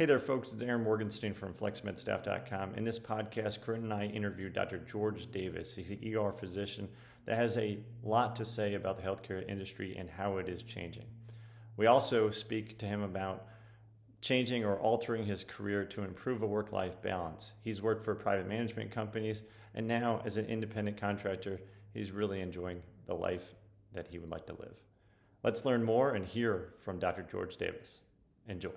Hey there, folks. It's Aaron Morgenstein from FlexMedStaff.com. In this podcast, Corinne and I interviewed Dr. George Davis. He's an ER physician that has a lot to say about the healthcare industry and how it is changing. We also speak to him about changing or altering his career to improve a work life balance. He's worked for private management companies, and now, as an independent contractor, he's really enjoying the life that he would like to live. Let's learn more and hear from Dr. George Davis. Enjoy.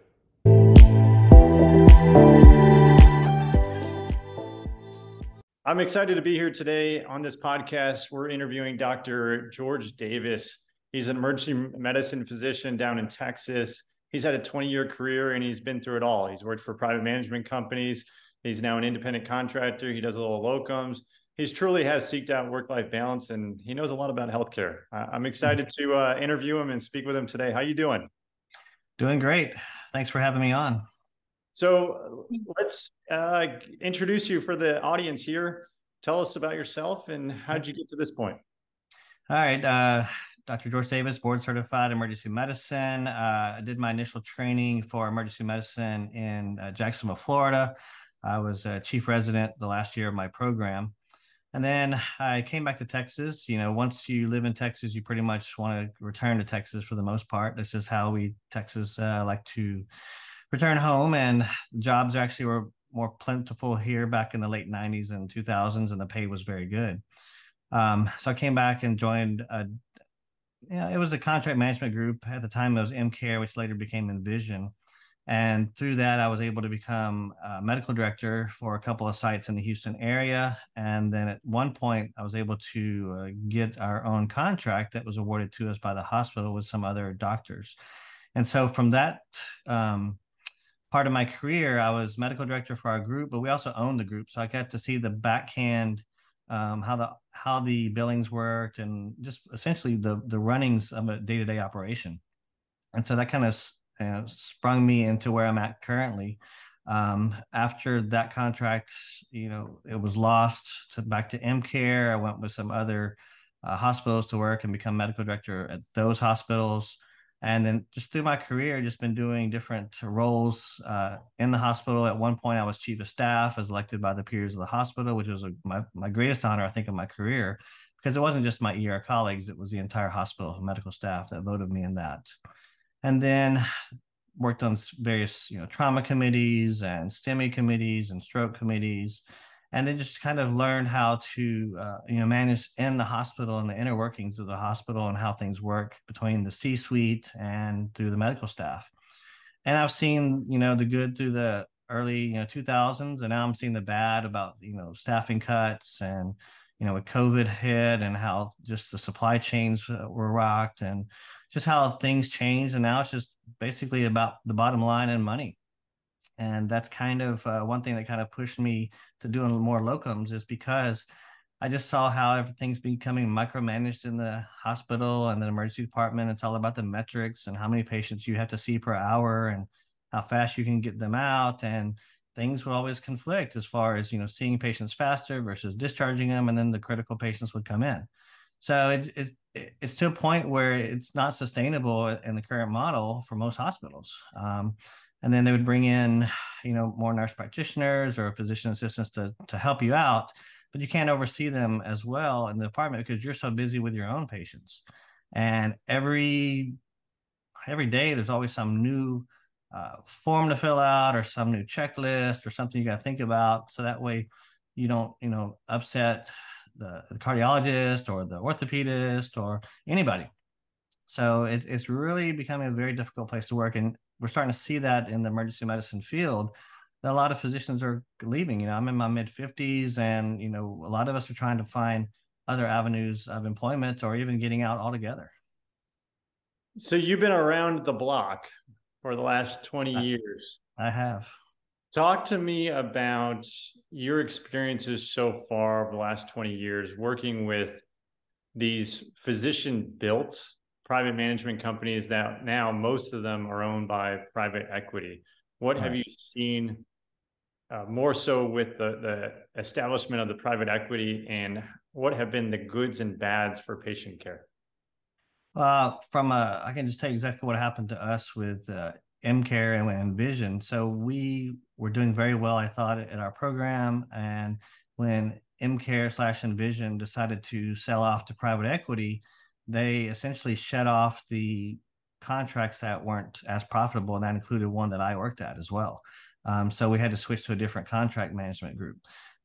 I'm excited to be here today on this podcast. We're interviewing Dr. George Davis. He's an emergency medicine physician down in Texas. He's had a 20 year career and he's been through it all. He's worked for private management companies. He's now an independent contractor. He does a little locums. He's truly has seeked out work life balance and he knows a lot about healthcare. I'm excited to uh, interview him and speak with him today. How you doing? Doing great. Thanks for having me on. So let's uh, introduce you for the audience here. Tell us about yourself and how did you get to this point? All right. Uh, Dr. George Davis, board certified emergency medicine. Uh, I did my initial training for emergency medicine in uh, Jacksonville, Florida. I was a chief resident the last year of my program. And then I came back to Texas. You know, once you live in Texas, you pretty much want to return to Texas for the most part. This is how we Texas uh, like to return home, and jobs actually were more plentiful here back in the late 90s and 2000s, and the pay was very good. Um, so I came back and joined a yeah, it was a contract management group at the time. It was EmCare, which later became Envision, and through that, I was able to become a medical director for a couple of sites in the Houston area. And then at one point, I was able to uh, get our own contract that was awarded to us by the hospital with some other doctors. And so from that um, part of my career, I was medical director for our group, but we also owned the group. So I got to see the backhand, um, how the how the billings worked, and just essentially the the runnings of a day to day operation. And so that kind of uh, sprung me into where I'm at currently. Um, after that contract, you know, it was lost to back to EmCare. I went with some other uh, hospitals to work and become medical director at those hospitals and then just through my career just been doing different roles uh, in the hospital. At one point i was chief of staff as elected by the peers of the hospital which was a, my, my greatest honor i think of my career. Because it wasn't just my er colleagues it was the entire hospital medical staff that voted me in that. And then worked on various you know trauma committees and STEMI committees and stroke committees and then just kind of learn how to uh, you know manage in the hospital and the inner workings of the hospital and how things work between the c suite and through the medical staff. And i've seen you know the good through the early you know 2000s and now i'm seeing the bad about you know staffing cuts and you know with covid hit and how just the supply chains uh, were rocked and just how things changed. And now it's just basically about the bottom line and money and that's kind of uh, one thing that kind of pushed me to doing more locums is because I just saw how everything's becoming micromanaged in the hospital and the emergency department. It's all about the metrics and how many patients you have to see per hour and how fast you can get them out. And things would always conflict as far as you know seeing patients faster versus discharging them, and then the critical patients would come in. So it, it's it's to a point where it's not sustainable in the current model for most hospitals. Um, and then they would bring in you know more nurse practitioners or physician assistants to to help you out but you can't oversee them as well in the department because you're so busy with your own patients. And every every day there's always some new uh, form to fill out or some new checklist or something you got to think about. So that way you don't you know upset the, the cardiologist or the orthopedist or anybody. So it, it's really becoming a very difficult place to work. And we're starting to see that in the emergency medicine field that a lot of physicians are leaving you know i'm in my mid 50s and you know a lot of us are trying to find other avenues of employment or even getting out altogether. So you've been around the block for the last 20 I, years. I have. Talk to me about your experiences so far over the last 20 years working with these physician built private management companies that now most of them are owned by private equity. What right. have you seen uh, more so with the, the establishment of the private equity and what have been the goods and bads for patient care? Uh, from a, I can just tell you exactly what happened to us with uh, MCare and Vision. So we were doing very well, I thought, at our program. And when MCare slash Envision decided to sell off to private equity, they essentially shut off the contracts that weren't as profitable. And that included one that I worked at as well. Um, so we had to switch to a different contract management group.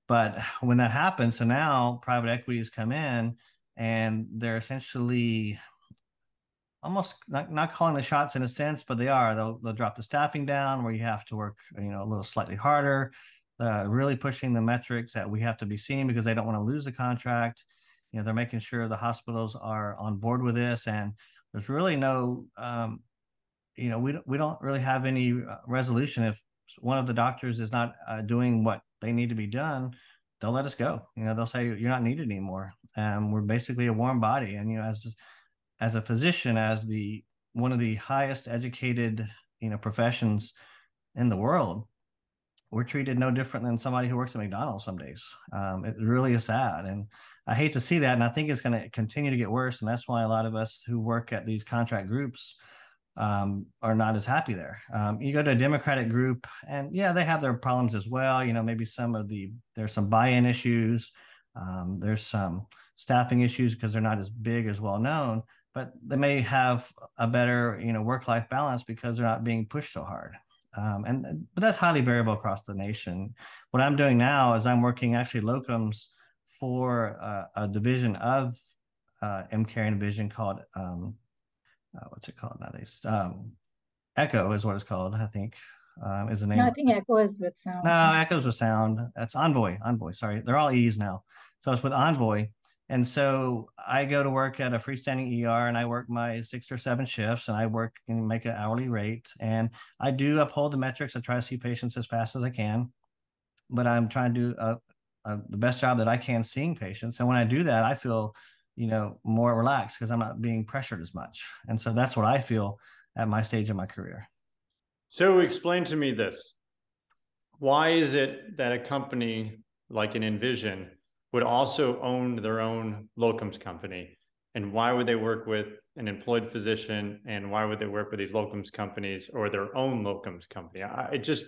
But when that happened, so now private equities come in and they're essentially almost not, not calling the shots in a sense, but they are. They'll, they'll drop the staffing down where you have to work, you know, a little slightly harder, uh, really pushing the metrics that we have to be seeing because they don't want to lose the contract. You know, they're making sure the hospitals are on board with this, and there's really no, um, you know, we don't, we don't really have any uh, resolution if one of the doctors is not uh, doing what they need to be done. They'll let us go. You know, they'll say you're not needed anymore. Um, we're basically a warm body, and you know, as as a physician, as the one of the highest educated you know professions in the world, we're treated no different than somebody who works at McDonald's some days. Um, it really is sad, and I hate to see that, and I think it's going to continue to get worse. And that's why a lot of us who work at these contract groups um, are not as happy there. Um, you go to a Democratic group, and yeah, they have their problems as well. You know, maybe some of the there's some buy-in issues. Um, there's some staffing issues because they're not as big as well known but they may have a better you know work life balance because they're not being pushed so hard um, and but that's highly variable across the nation what i'm doing now is i'm working actually locums for uh, a division of uh, EmCare and division called um, uh, what's it called nowadays? Um, echo is what it's called i think um, is the name. No, i think echo is with sound. No echoes with sound. That's envoy envoy sorry. They're all e's now. So it's with envoy. And so I go to work at a freestanding ER and I work my six or seven shifts and I work and make an hourly rate. And I do uphold the metrics. I try to see patients as fast as I can, but I'm trying to do a, the best job that I can seeing patients. And when I do that, I feel, you know, more relaxed because I'm not being pressured as much. And so that's what I feel at my stage of my career. So explain to me this. Why is it that a company like an Envision would also own their own locums company. And why would they work with an employed physician? And why would they work with these locums companies or their own locums company? I, it just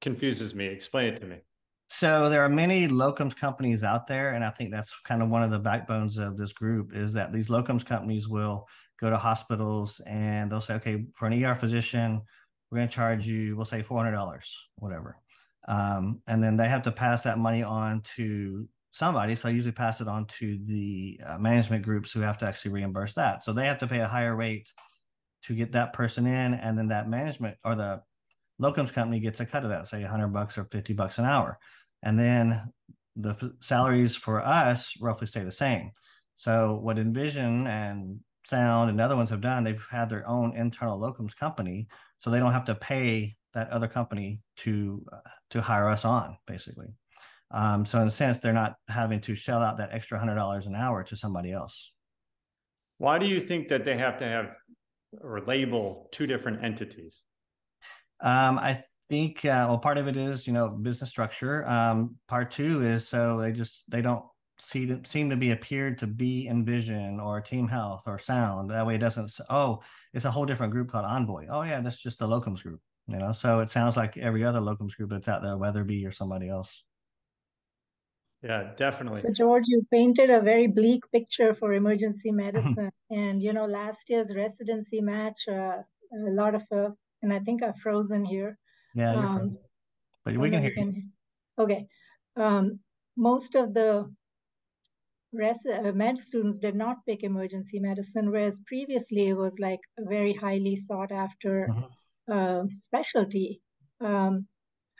confuses me. Explain it to me. So there are many locums companies out there, and I think that's kind of one of the backbones of this group is that these locums companies will go to hospitals and they'll say, okay, for an ER physician, we're going to charge you, we'll say four hundred dollars, whatever, um, and then they have to pass that money on to somebody. So I usually pass it on to the uh, management groups who have to actually reimburse that. So they have to pay a higher rate to get that person in, and then that management or the locums company gets a cut of that, say 100 bucks or 50 bucks an hour, and then the f- salaries for us roughly stay the same. So what Envision and Sound and other ones have done, they've had their own internal locums company, so they don't have to pay that other company to uh, to hire us on, basically. Um, so in a sense, they're not having to shell out that extra hundred dollars an hour to somebody else. Why do you think that they have to have or label two different entities? Um, I think uh, well, part of it is you know business structure. Um, part two is so they just they don't see to, seem to be appeared to be Envision or Team Health or Sound. That way, it doesn't. Oh, it's a whole different group called Envoy. Oh yeah, that's just the locums group. You know, so it sounds like every other locums group that's out there, whether Weatherby or somebody else. Yeah, definitely. So, George, you painted a very bleak picture for emergency medicine. and, you know, last year's residency match, uh, a lot of, uh, and I think I've frozen here. Yeah, um, frozen. But we can hear can, you. Okay. Um, most of the res- uh, med students did not pick emergency medicine, whereas previously it was like a very highly sought after mm-hmm. uh, specialty. Um,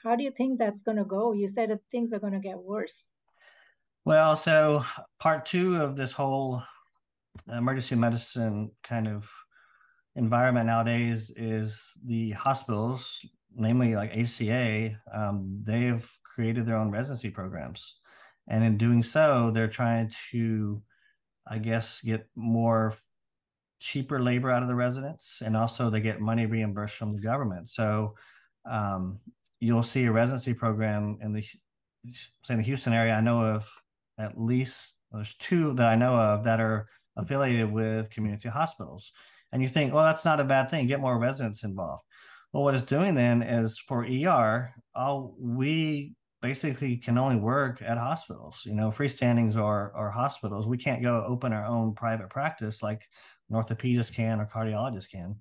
how do you think that's going to go? You said that things are going to get worse. Well, so part two of this whole emergency medicine kind of environment nowadays is the hospitals, namely like HCA, um, they've created their own residency programs. And in doing so, they're trying to, I guess, get more cheaper labor out of the residents. And also they get money reimbursed from the government. So um, you'll see a residency program in the, say, in the Houston area. I know of at least there's two that I know of that are affiliated with community hospitals. And you think, well, that's not a bad thing. Get more residents involved. Well, what it's doing then is for ER, all we basically can only work at hospitals, you know, freestandings or or hospitals. We can't go open our own private practice like an orthopedist can or cardiologist can.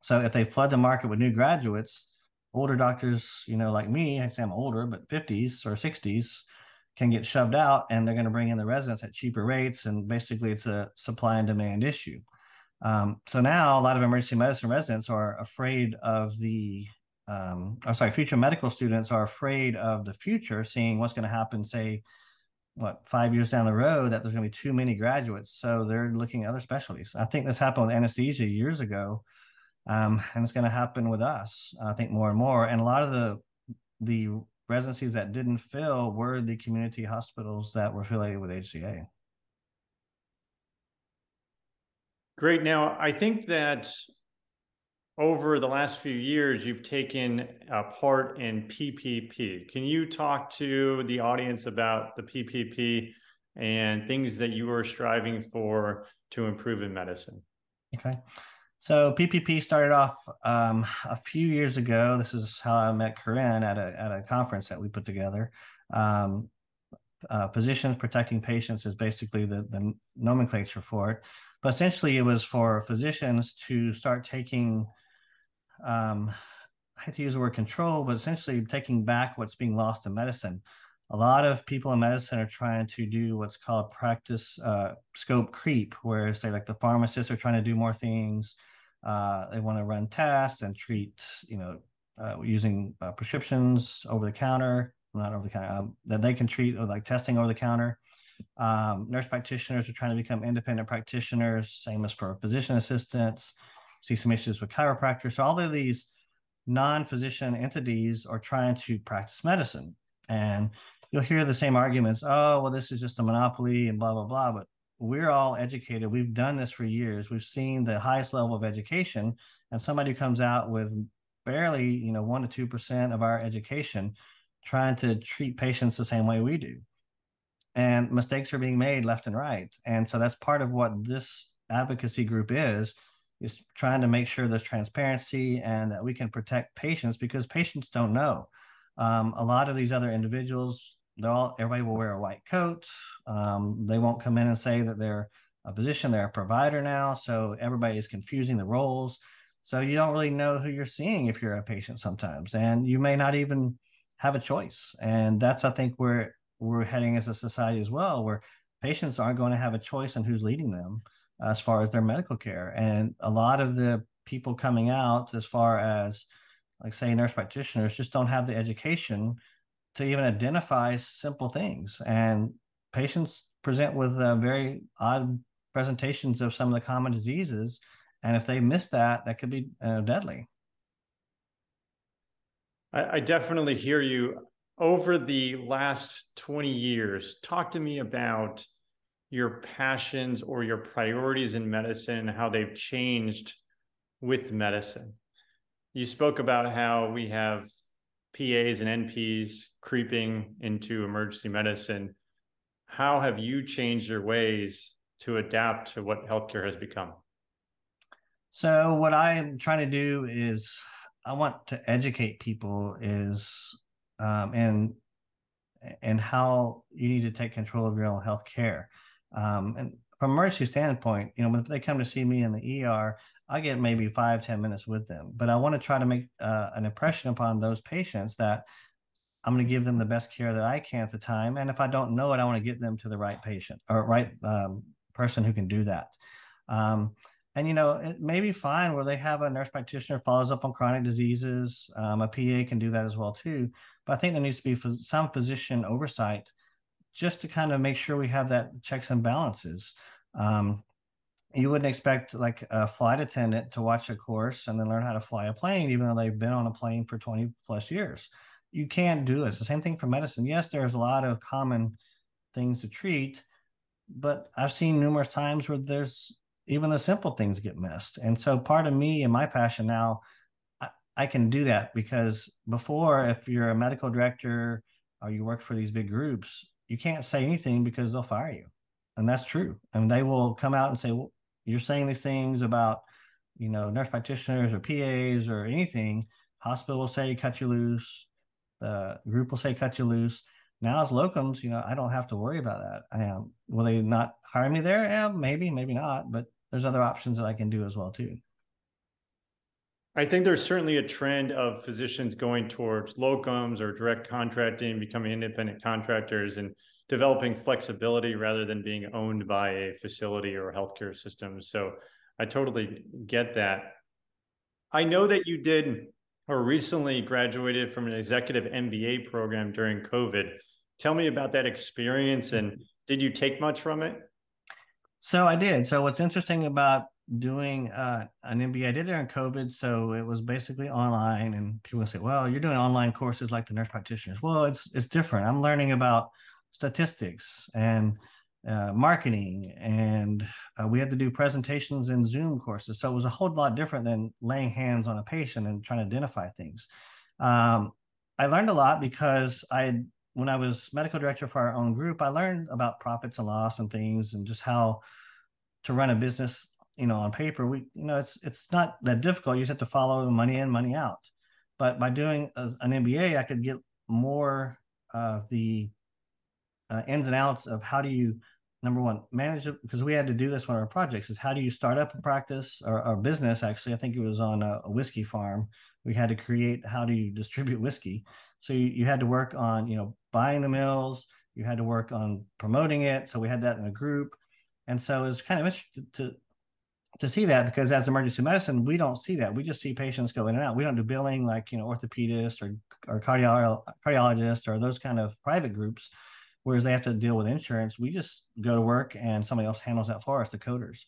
So if they flood the market with new graduates, older doctors, you know, like me, I say I'm older, but 50s or 60s can get shoved out and they're going to bring in the residents at cheaper rates. And basically it's a supply and demand issue. Um, so now a lot of emergency medicine residents are afraid of the, um, or sorry, future medical students are afraid of the future, seeing what's going to happen, say, what, five years down the road, that there's going to be too many graduates. So they're looking at other specialties. I think this happened with anesthesia years ago um, and it's going to happen with us. I think more and more. And a lot of the the residencies that didn't fill were the community hospitals that were affiliated with HCA. Great. Now, I think that over the last few years, you've taken a part in PPP. Can you talk to the audience about the PPP and things that you are striving for to improve in medicine? Okay. So PPP started off um, a few years ago. This is how I met Corinne at a at a conference that we put together. Um, uh, physicians protecting patients is basically the the nomenclature for it, but essentially it was for physicians to start taking. Um, I hate to use the word control, but essentially taking back what's being lost in medicine. A lot of people in medicine are trying to do what's called practice uh, scope creep, where say like the pharmacists are trying to do more things, uh, they want to run tests and treat, you know, uh, using uh, prescriptions over the counter, not over the counter, um, that they can treat like testing over the counter. Um, nurse practitioners are trying to become independent practitioners, same as for physician assistants. See some issues with chiropractors. So all of these non-physician entities are trying to practice medicine, and you'll hear the same arguments. Oh, well, this is just a monopoly and blah blah blah. But we're all educated. We've done this for years. We've seen the highest level of education, and somebody comes out with barely, you know, one to two percent of our education, trying to treat patients the same way we do, and mistakes are being made left and right. And so that's part of what this advocacy group is is trying to make sure there's transparency and that we can protect patients because patients don't know. Um, a lot of these other individuals they'll all, everybody will wear a white coat. Um, they won't come in and say that they're a physician, they're a provider now. So everybody is confusing the roles. So you don't really know who you're seeing if you're a patient sometimes, and you may not even have a choice. And that's I think where we're heading as a society as well, where patients aren't going to have a choice in who's leading them as far as their medical care. And a lot of the people coming out, as far as like say nurse practitioners, just don't have the education to even identify simple things. And patients present with uh, very odd presentations of some of the common diseases. And if they miss that, that could be uh, deadly. I, I definitely hear you. Over the last 20 years, talk to me about your passions or your priorities in medicine, how they've changed with medicine. You spoke about how we have PAs and NPs creeping into emergency medicine. How have you changed your ways to adapt to what healthcare has become? So, what I'm trying to do is, I want to educate people is, um, and and how you need to take control of your own health care. Um, and from emergency standpoint, you know, when they come to see me in the ER, I get maybe five ten minutes with them, but I want to try to make uh, an impression upon those patients that I'm going to give them the best care that I can at the time. And if I don't know it, I want to get them to the right patient or right um, person who can do that. Um, and you know, it may be fine where they have a nurse practitioner follows up on chronic diseases. Um, a PA can do that as well too. But I think there needs to be some physician oversight just to kind of make sure we have that checks and balances. Um, you wouldn't expect like a flight attendant to watch a course and then learn how to fly a plane, even though they've been on a plane for 20 plus years. You can't do it. The same thing for medicine. Yes, there's a lot of common things to treat, but I've seen numerous times where there's even the simple things get missed. And so part of me and my passion now, I, I can do that because before, if you're a medical director or you work for these big groups, you can't say anything because they'll fire you and that's true. And they will come out and say, well, you're saying these things about you know, nurse practitioners or PAs or anything, hospital will say cut you loose, the group will say cut you loose. Now as locums, you know, I don't have to worry about that. I am. Will they not hire me there? Yeah, maybe, maybe not. But there's other options that I can do as well too. I think there's certainly a trend of physicians going towards locums or direct contracting, becoming independent contractors, and developing flexibility rather than being owned by a facility or a healthcare system. So I totally get that. I know that you did or recently graduated from an executive MBA program during COVID. Tell me about that experience and did you take much from it? So I did. So what's interesting about doing uh, an MBA, I did it during COVID, so it was basically online. And people say, "Well, you're doing online courses like the nurse practitioners." Well, it's it's different. I'm learning about statistics and uh, marketing, and uh, we had to do presentations in Zoom courses. So it was a whole lot different than laying hands on a patient and trying to identify things. Um, I learned a lot because I, when I was medical director for our own group, I learned about profits and loss and things, and just how to run a business. You know, on paper, we, you know, it's it's not that difficult. You just have to follow money in, money out. But by doing a, an MBA, I could get more of the uh, ins and outs of how do you number one manage it because we had to do this one of our projects is how do you start up a practice or a business actually i think it was on a, a, whiskey farm we had to create how do you distribute whiskey? So you, you had to work on you know buying the mills. You had to work on promoting it. So we had that in a group. And so it's kind of interesting to, to see that because as emergency medicine we don't see that. We just see patients go in and out. We don't do billing like you know orthopedists or or cardiologist cardiologists or those kind of private groups whereas they have to deal with insurance. We just go to work and somebody else handles that for us the coders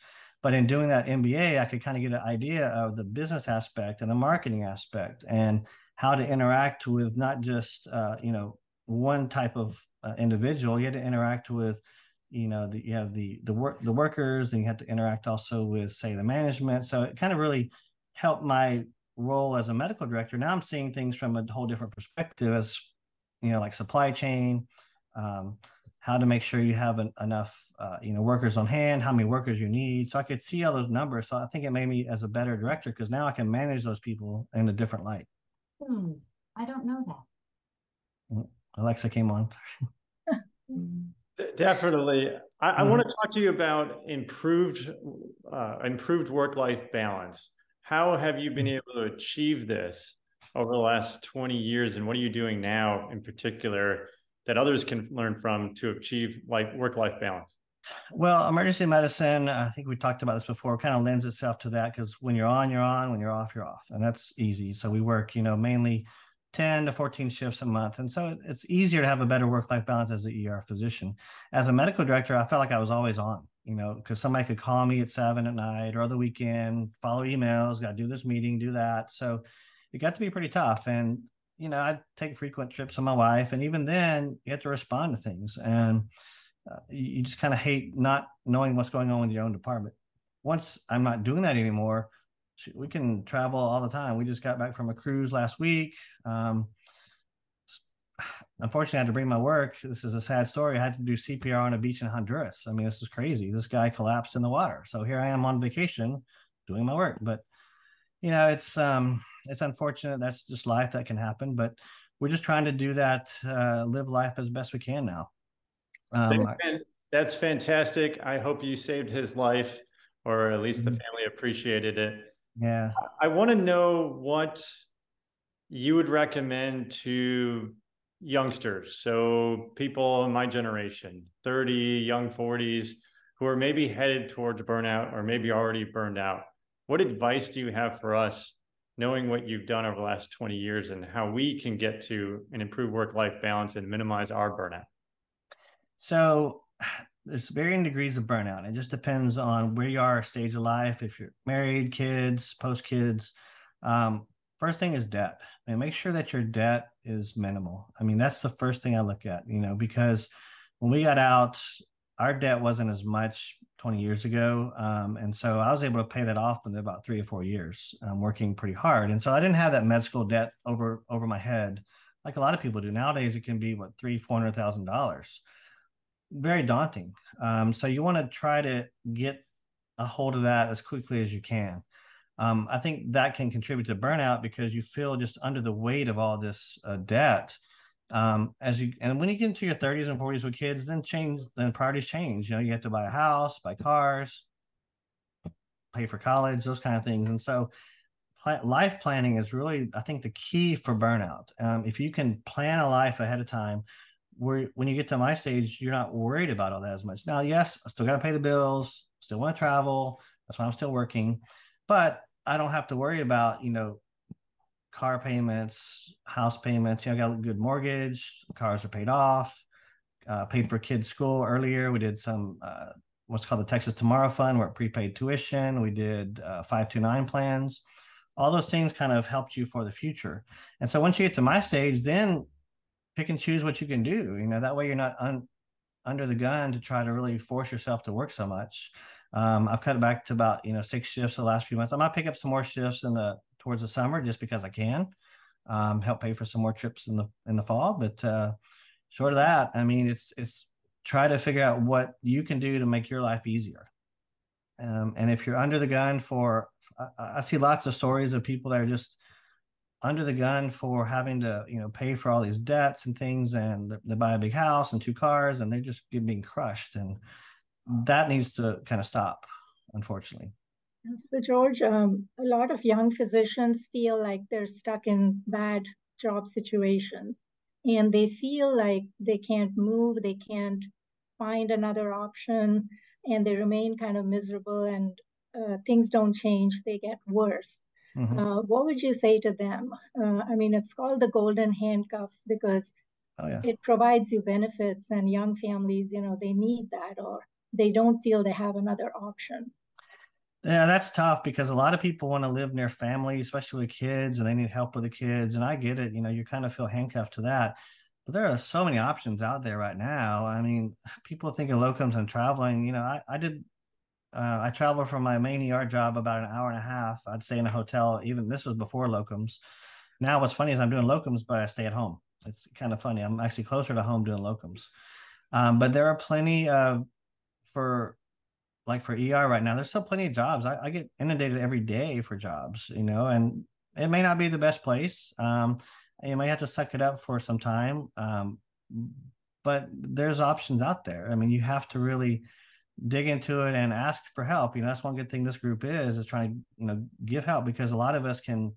but in doing that mba i could kind of get an idea of the business aspect and the marketing aspect and how to interact with not just uh, you know one type of uh, individual. You had to interact with you know the, you have the the work the workers and you had to interact also with say the management. So it kind of really helped my role as a medical director. Now i'm seeing things from a whole different perspective as you know like supply chain um, how to make sure you have an, enough uh, you know workers on hand how many workers you need. So i could see all those numbers. So i think it made me as a better director because now i can manage those people in a different light. Hmm. i don't know that. Mm, alexa came on. Definitely. I, I mm-hmm. want to talk to you about improved uh, improved work-life balance. How have you been able to achieve this over the last 20 years and what are you doing now in particular that others can learn from to achieve life work life balance? Well, emergency medicine, I think we talked about this before, kind of lends itself to that because when you're on, you're on, when you're off, you're off. And that's easy. So we work, you know, mainly 10 to 14 shifts a month. And so it's easier to have a better work life balance as an ER physician. As a medical director, I felt like I was always on, you know, because somebody could call me at seven at night or the weekend, follow emails, got to do this meeting, do that. So it got to be pretty tough. And you know, I take frequent trips with my wife, and even then, you have to respond to things, and uh, you just kind of hate not knowing what's going on with your own department. Once I'm not doing that anymore, we can travel all the time. We just got back from a cruise last week. Um, unfortunately, I had to bring my work. This is a sad story. I had to do CPR on a beach in Honduras. I mean, this is crazy. This guy collapsed in the water. So here I am on vacation doing my work. But you know, it's um, it's unfortunate. That's just life that can happen. But we're just trying to do that, uh, live life as best we can now. Um, that's fantastic. I hope you saved his life, or at least mm-hmm. the family appreciated it. Yeah. I want to know what you would recommend to youngsters. So people in my generation, 30, young 40s, who are maybe headed towards burnout or maybe already burned out. What advice do you have for us, knowing what you've done over the last 20 years and how we can get to an improved work life balance and minimize our burnout? So, there's varying degrees of burnout. It just depends on where you are, stage of life, if you're married, kids, post kids. Um, first thing is debt and make sure that your debt is minimal. I mean, that's the first thing I look at, you know, because when we got out, our debt wasn't as much 20 years ago. Um, and so I was able to pay that off in about three or four years, um, working pretty hard. And so I didn't have that med school debt over over my head like a lot of people do nowadays. It can be what three, four hundred thousand dollars. Very daunting. Um, so you want to try to get a hold of that as quickly as you can. um, I think that can contribute to burnout because you feel just under the weight of all this uh, debt. Um, as you and when you get into your 30s and 40s with kids, then change, then priorities change. You know, you have to buy a house, buy cars, pay for college, those kind of things. And so, life planning is really, I think, the key for burnout. Um, if you can plan a life ahead of time, where when you get to my stage, you're not worried about all that as much. Now, yes, I still got to pay the bills, still want to travel. That's why I'm still working, but I don't have to worry about you know car payments, house payments. You know, got a good mortgage. Cars are paid off. Uh, paid for kids' school earlier. We did some uh, what's called the Texas Tomorrow Fund, where prepaid tuition. We did uh, five two nine plans. All those things kind of helped you for the future. And so once you get to my stage, then pick and choose what you can do. You know, that way you're not un, under the gun to try to really force yourself to work so much. Um, I've cut it back to about you know six shifts the last few months. I might pick up some more shifts in the towards the summer just because I can. Um, help pay for some more trips in the in the fall, but uh, short of that, I mean, it's it's try to figure out what you can do to make your life easier. Um, and if you're under the gun for, I, I see lots of stories of people that are just under the gun for having to you know pay for all these debts and things and they buy a big house and two cars and they're just being crushed and that needs to kind of stop unfortunately so george um, a lot of young physicians feel like they're stuck in bad job situations and they feel like they can't move they can't find another option and they remain kind of miserable and uh, things don't change they get worse Mm-hmm. Uh, what would you say to them? Uh, I mean, it's called the golden handcuffs because oh, yeah. it provides you benefits, and young families, you know, they need that or they don't feel they have another option. Yeah, that's tough because a lot of people want to live near family, especially with kids, and they need help with the kids. And I get it. You know, you kind of feel handcuffed to that. But there are so many options out there right now. I mean, people think of locums and traveling. You know, I, I did uh, I traveled from my main ER job about an hour and a half. I'd stay in a hotel. Even this was before locums. Now, what's funny is I'm doing locums, but I stay at home. It's kind of funny. I'm actually closer to home doing locums. Um, but there are plenty of for like for ER right now. There's still plenty of jobs. I, I, get inundated every day for jobs, you know, and it may not be the best place. Um, you may have to suck it up for some time. Um, but there's options out there. I mean, you have to really dig into it and ask for help. You know, that's one good thing this group is is trying to you know give help because a lot of us can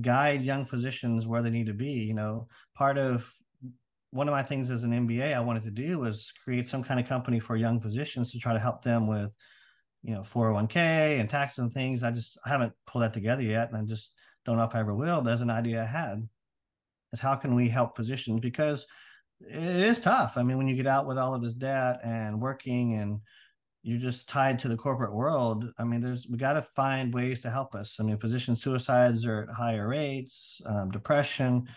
guide young physicians where they need to be. You know, part of one of my things as an MBA I wanted to do was create some kind of company for young physicians to try to help them with, you know, 401k and taxes and things. I just I haven't pulled that together yet, and I just don't know if I ever will. As an idea I had is how can we help physicians because it is tough. I mean, when you get out with all of this debt and working and you're just tied to the corporate world. I mean, there's we got to find ways to help us. I mean, physician suicides are at higher rates, um, depression,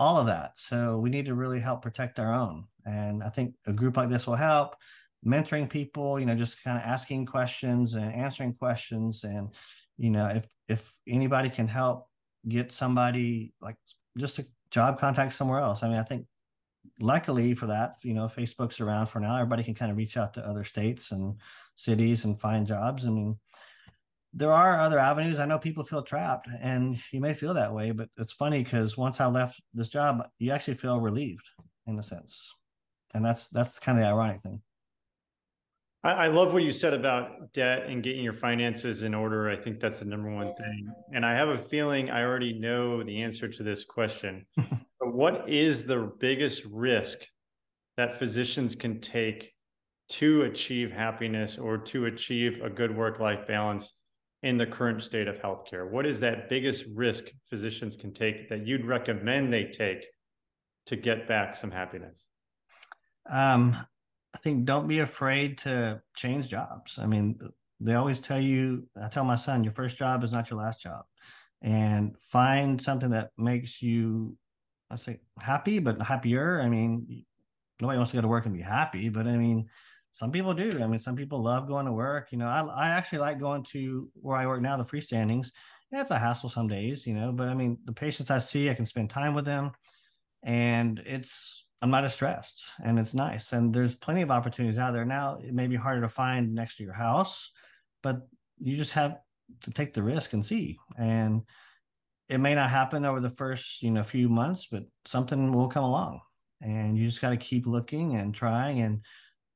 all of that. So we need to really help protect our own. And I think a group like this will help. Mentoring people, you know, just kind of asking questions and answering questions, and you know, if if anybody can help get somebody like just a job contact somewhere else. I mean, I think luckily for that, you know, Facebook's around for now. Everybody can kind of reach out to other states and cities and find jobs. I mean, there are other avenues. I know people feel trapped, and you may feel that way, but it's funny because once I left this job, you actually feel relieved in a sense, and that's that's kind of the ironic thing. I, I love what you said about debt and getting your finances in order. I think that's the number one thing, and I have a feeling I already know the answer to this question. what is the biggest risk that physicians can take to achieve happiness or to achieve a good work life balance in the current state of healthcare? What is that biggest risk physicians can take that you'd recommend they take to get back some happiness? Um, I think don't be afraid to change jobs. I mean, they always tell you, I tell my son, your first job is not your last job. And find something that makes you I say happy, but happier. I mean, nobody wants to go to work and be happy, but I mean, some people do. I mean, some people love going to work. You know, I, I actually like going to where I work now, the freestandings. Yeah, it's a hassle some days, you know, but I mean, the patients I see, I can spend time with them and it's, I'm not as stressed and it's nice. And there's plenty of opportunities out there. Now, it may be harder to find next to your house, but you just have to take the risk and see. And it may not happen over the first you know few months, but something will come along, and you just got to keep looking and trying and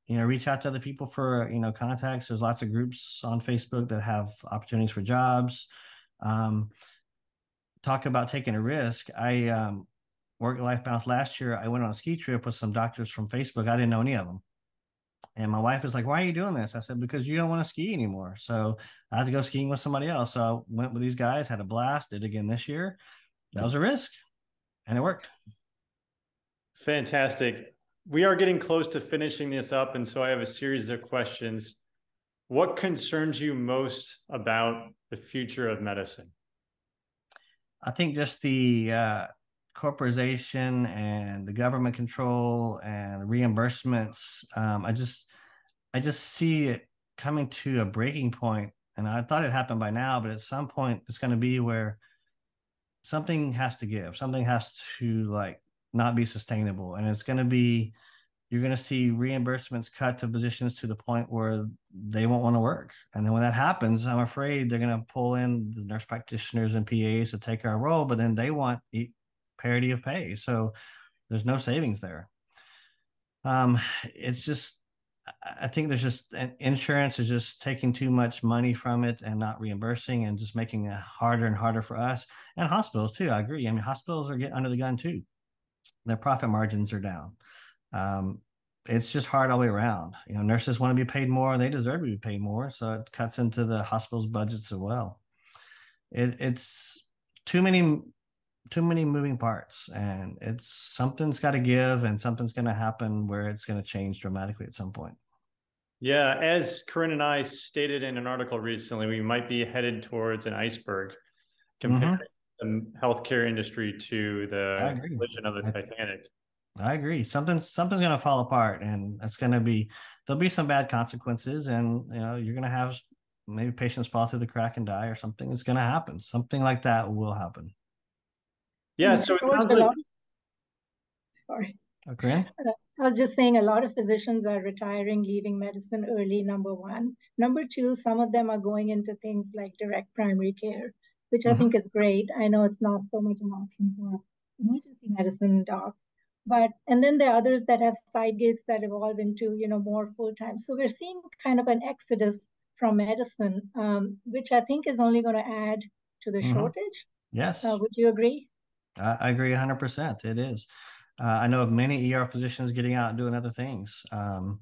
you know reach out to other people for you know contacts. There's lots of groups on Facebook that have opportunities for jobs. Um, talk about taking a risk. I um, work life balance last year. I went on a ski trip with some doctors from Facebook. I didn't know any of them. And my wife was like, Why are you doing this? I said, Because you don't want to ski anymore. So I had to go skiing with somebody else. So I went with these guys, had a blast, did again this year. That was a risk and it worked. Fantastic. We are getting close to finishing this up. And so I have a series of questions. What concerns you most about the future of medicine? I think just the uh, corporatization and the government control and reimbursements. Um, I just, I just see it coming to a breaking point, and I thought it happened by now, but at some point it's going to be where something has to give, something has to like not be sustainable, and it's going to be you're going to see reimbursements cut to positions to the point where they won't want to work. And then when that happens, I'm afraid they're going to pull in the nurse practitioners and PAs to take our role, but then they want parity of pay. So there's no savings there. Um, it's just, I think there's just insurance is just taking too much money from it and not reimbursing and just making it harder and harder for us and hospitals too. I agree. I mean, hospitals are getting under the gun too. Their profit margins are down um, it's just hard all the way around. You know, nurses want to be paid more; they deserve to be paid more, so it cuts into the hospital's budgets as well. It, it's too many, too many moving parts, and it's something's got to give, and something's going to happen where it's going to change dramatically at some point. Yeah, as Corinne and I stated in an article recently, we might be headed towards an iceberg comparing mm-hmm. The healthcare industry to the collision of the Titanic. I agree. Something something's gonna fall apart, and it's gonna be there'll be some bad consequences, and you know you're gonna have maybe patients fall through the crack and die, or something is gonna happen. Something like that will happen. Yeah. So it sounds like. Sorry. Okay. Uh, I was just saying a lot of physicians are retiring, leaving medicine early, number one. Number two, some of them are going into things like direct primary care, which mm-hmm. I think is great. I know it's not so much an option for emergency medicine docs, but and then there are others that have side gigs that evolve into you know more full time so we're seeing kind of an exodus from medicine um, which i think is only going to add to the mm-hmm. shortage. Yes. Uh, would you agree? I, agree 100% it is. Uh, i know of many er physicians getting out and doing other things. Um,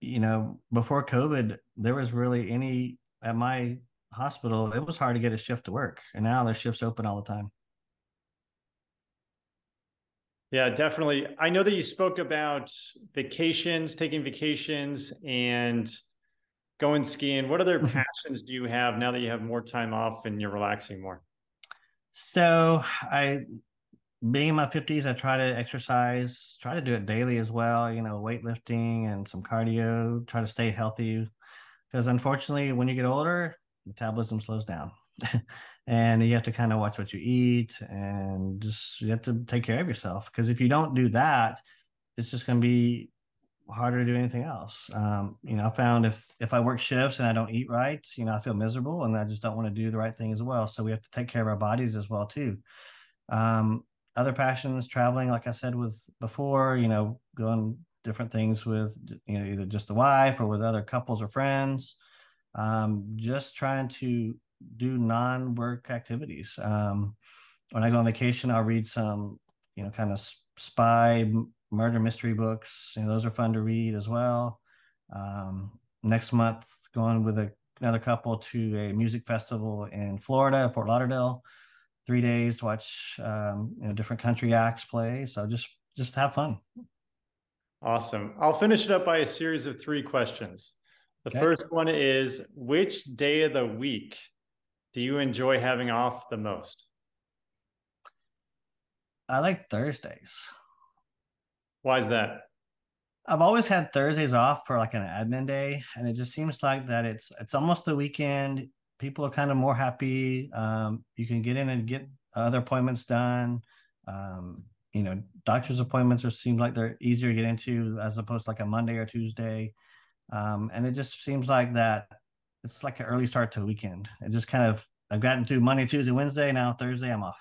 you know before covid there was really any at my hospital it was hard to get a shift to work and now there's shifts open all the time yeah, definitely. I know that you spoke about vacations, taking vacations, and going skiing. What other mm-hmm. passions do you have now that you have more time off and you're relaxing more? So, I, being in my 50s, I try to exercise, try to do it daily as well, you know, weightlifting and some cardio, try to stay healthy. Because unfortunately, when you get older, metabolism slows down. and you have to kind of watch what you eat and just you have to take care of yourself because if you don't do that it's just going to be harder to do anything else. Um, you know i found if if i work shifts and i don't eat right you know i feel miserable and i just don't want to do the right thing as well. So we have to take care of our bodies as well too. Um, other passions traveling like i said with before you know going different things with you know either just the wife or with other couples or friends um, just trying to do non-work activities. Um, when I go on vacation, I'll read some, you know, kind of spy murder mystery books. You know, those are fun to read as well. Um, next month, going with a, another couple to a music festival in Florida, Fort Lauderdale. Three days to watch, um, you know, different country acts play. So just just have fun. Awesome. I'll finish it up by a series of three questions. The okay. first one is which day of the week do you enjoy having off the most? I like Thursdays. Why is that? I've always had Thursdays off for like an admin day, and it just seems like that it's it's almost the weekend. People are kind of more happy. Um, you can get in and get other appointments done. Um, you know, doctor's appointments are seem like they're easier to get into as opposed to like a Monday or Tuesday. Um, and it just seems like that it's like an early start to the weekend. It just kind of I've gotten through Monday, Tuesday, Wednesday. Now Thursday, I'm off.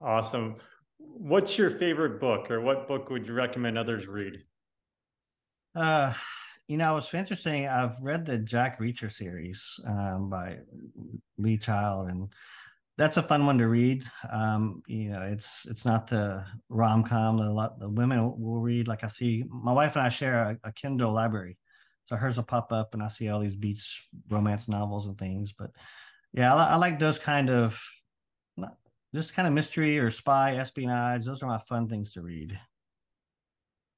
Awesome. What's your favorite book, or what book would you recommend others read? Uh, you know, it's interesting. I've read the Jack Reacher series um, by Lee Child, and that's a fun one to read. Um, you know, it's it's not the rom com that a lot the women will read. Like I see, my wife and I share a, a Kindle library, so hers will pop up, and I see all these beach romance novels and things. But yeah, I, I like those kind of not just kind of mystery or spy espionage. Those are my fun things to read.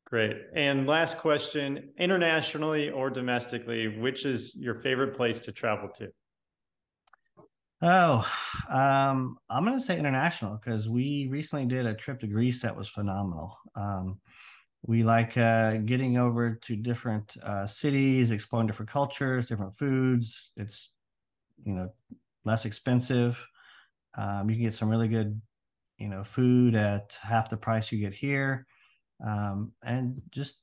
Great. And last question internationally or domestically, which is your favorite place to travel to? Oh, um, I'm going to say international because we recently did a trip to Greece that was phenomenal. Um, we like uh, getting over to different uh, cities, exploring different cultures, different foods. It's, you know, less expensive. Um, you can get some really good, you know, food at half the price you get here, um, and just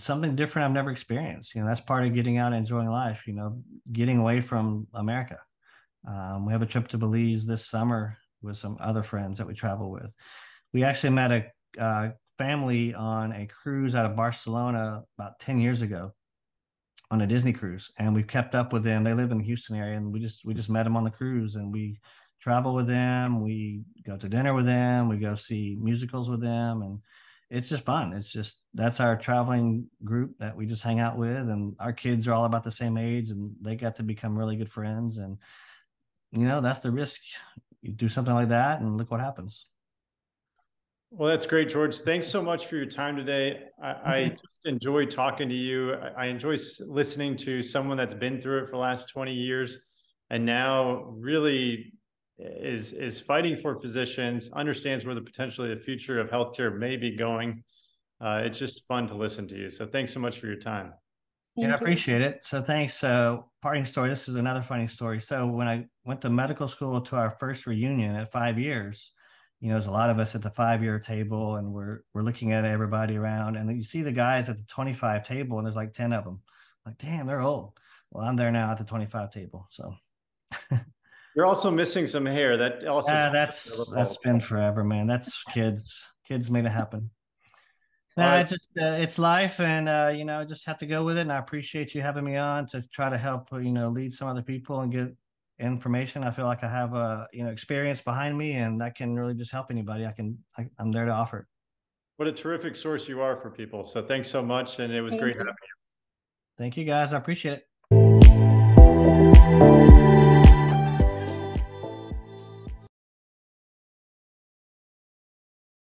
something different I've never experienced. You know, that's part of getting out and enjoying life. You know, getting away from America. Um, we have a trip to Belize this summer with some other friends that we travel with. We actually met a uh, family on a cruise out of Barcelona about 10 years ago on a Disney cruise, and we've kept up with them. They live in the Houston area, and we just we just met them on the cruise, and we travel with them. We go to dinner with them. We go see musicals with them, and it's just fun. It's just that's our traveling group that we just hang out with, and our kids are all about the same age, and they got to become really good friends. And you know that's the risk. You do something like that, and look what happens. Well, that's great, George. Thanks so much for your time today. I, I just enjoy talking to you. I, I enjoy listening to someone that's been through it for the last 20 years and now really is is fighting for physicians, understands where the potentially the future of healthcare may be going. Uh, it's just fun to listen to you. So thanks so much for your time. Thank yeah, I appreciate it. So thanks. So parting story. This is another funny story. So when I went to medical school to our first reunion at five years, you know, there's a lot of us at the five year table and we're we're looking at everybody around and then you see the guys at the 25 table and there's like 10 of them. Like, damn, they're old. Well, I'm there now at the 25 table. So you're also missing some hair. That also yeah, that's that's been forever, man. That's kids. Kids made it happen. No, right. it's just uh, it's life, and uh, you know, just have to go with it. And I appreciate you having me on to try to help, you know, lead some other people and get information. I feel like I have a you know experience behind me, and that can really just help anybody. I can I, am there to offer it. What a terrific source you are for people. So thanks so much, and it was Thank great you. having you. Thank you, guys. I appreciate it.